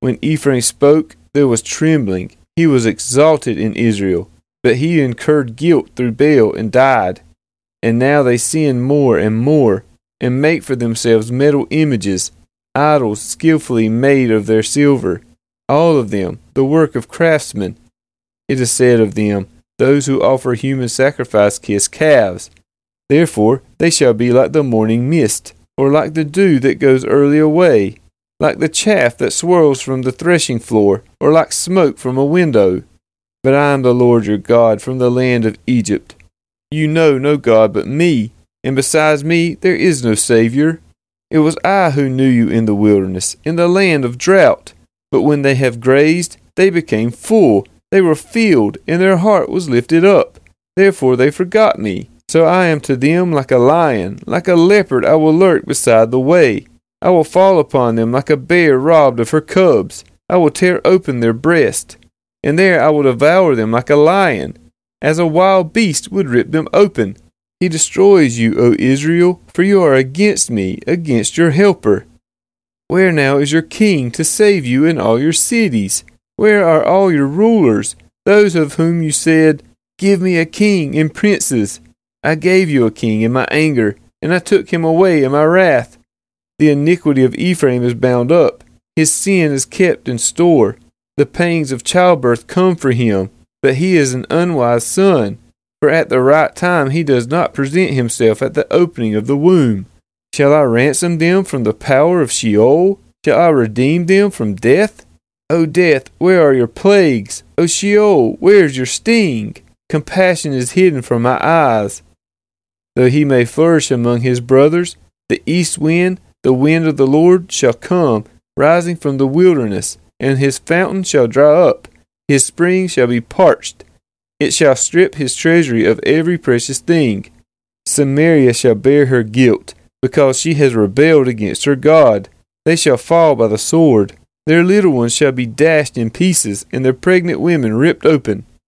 When Ephraim spoke, there was trembling. He was exalted in Israel, but he incurred guilt through Baal and died. And now they sin more and more, and make for themselves metal images, idols skilfully made of their silver, all of them the work of craftsmen. It is said of them, Those who offer human sacrifice kiss calves. Therefore they shall be like the morning mist, or like the dew that goes early away, like the chaff that swirls from the threshing floor, or like smoke from a window. But I am the Lord your God from the land of Egypt. You know no God but me, and besides me there is no Saviour. It was I who knew you in the wilderness, in the land of drought. But when they have grazed, they became full, they were filled, and their heart was lifted up. Therefore they forgot me. So I am to them like a lion, like a leopard I will lurk beside the way. I will fall upon them like a bear robbed of her cubs. I will tear open their breast, and there I will devour them like a lion as a wild beast would rip them open. He destroys you, O Israel, for you are against me, against your helper. Where now is your king to save you in all your cities? Where are all your rulers, those of whom you said, Give me a king and princes? I gave you a king in my anger, and I took him away in my wrath. The iniquity of Ephraim is bound up, his sin is kept in store. The pangs of childbirth come for him but he is an unwise son, for at the right time he does not present himself at the opening of the womb. Shall I ransom them from the power of Sheol? Shall I redeem them from death? O death, where are your plagues? O Sheol, where is your sting? Compassion is hidden from my eyes. Though he may flourish among his brothers, the east wind, the wind of the Lord, shall come, rising from the wilderness, and his fountain shall dry up his spring shall be parched. It shall strip his treasury of every precious thing. Samaria shall bear her guilt, because she has rebelled against her God. They shall fall by the sword. Their little ones shall be dashed in pieces, and their pregnant women ripped open.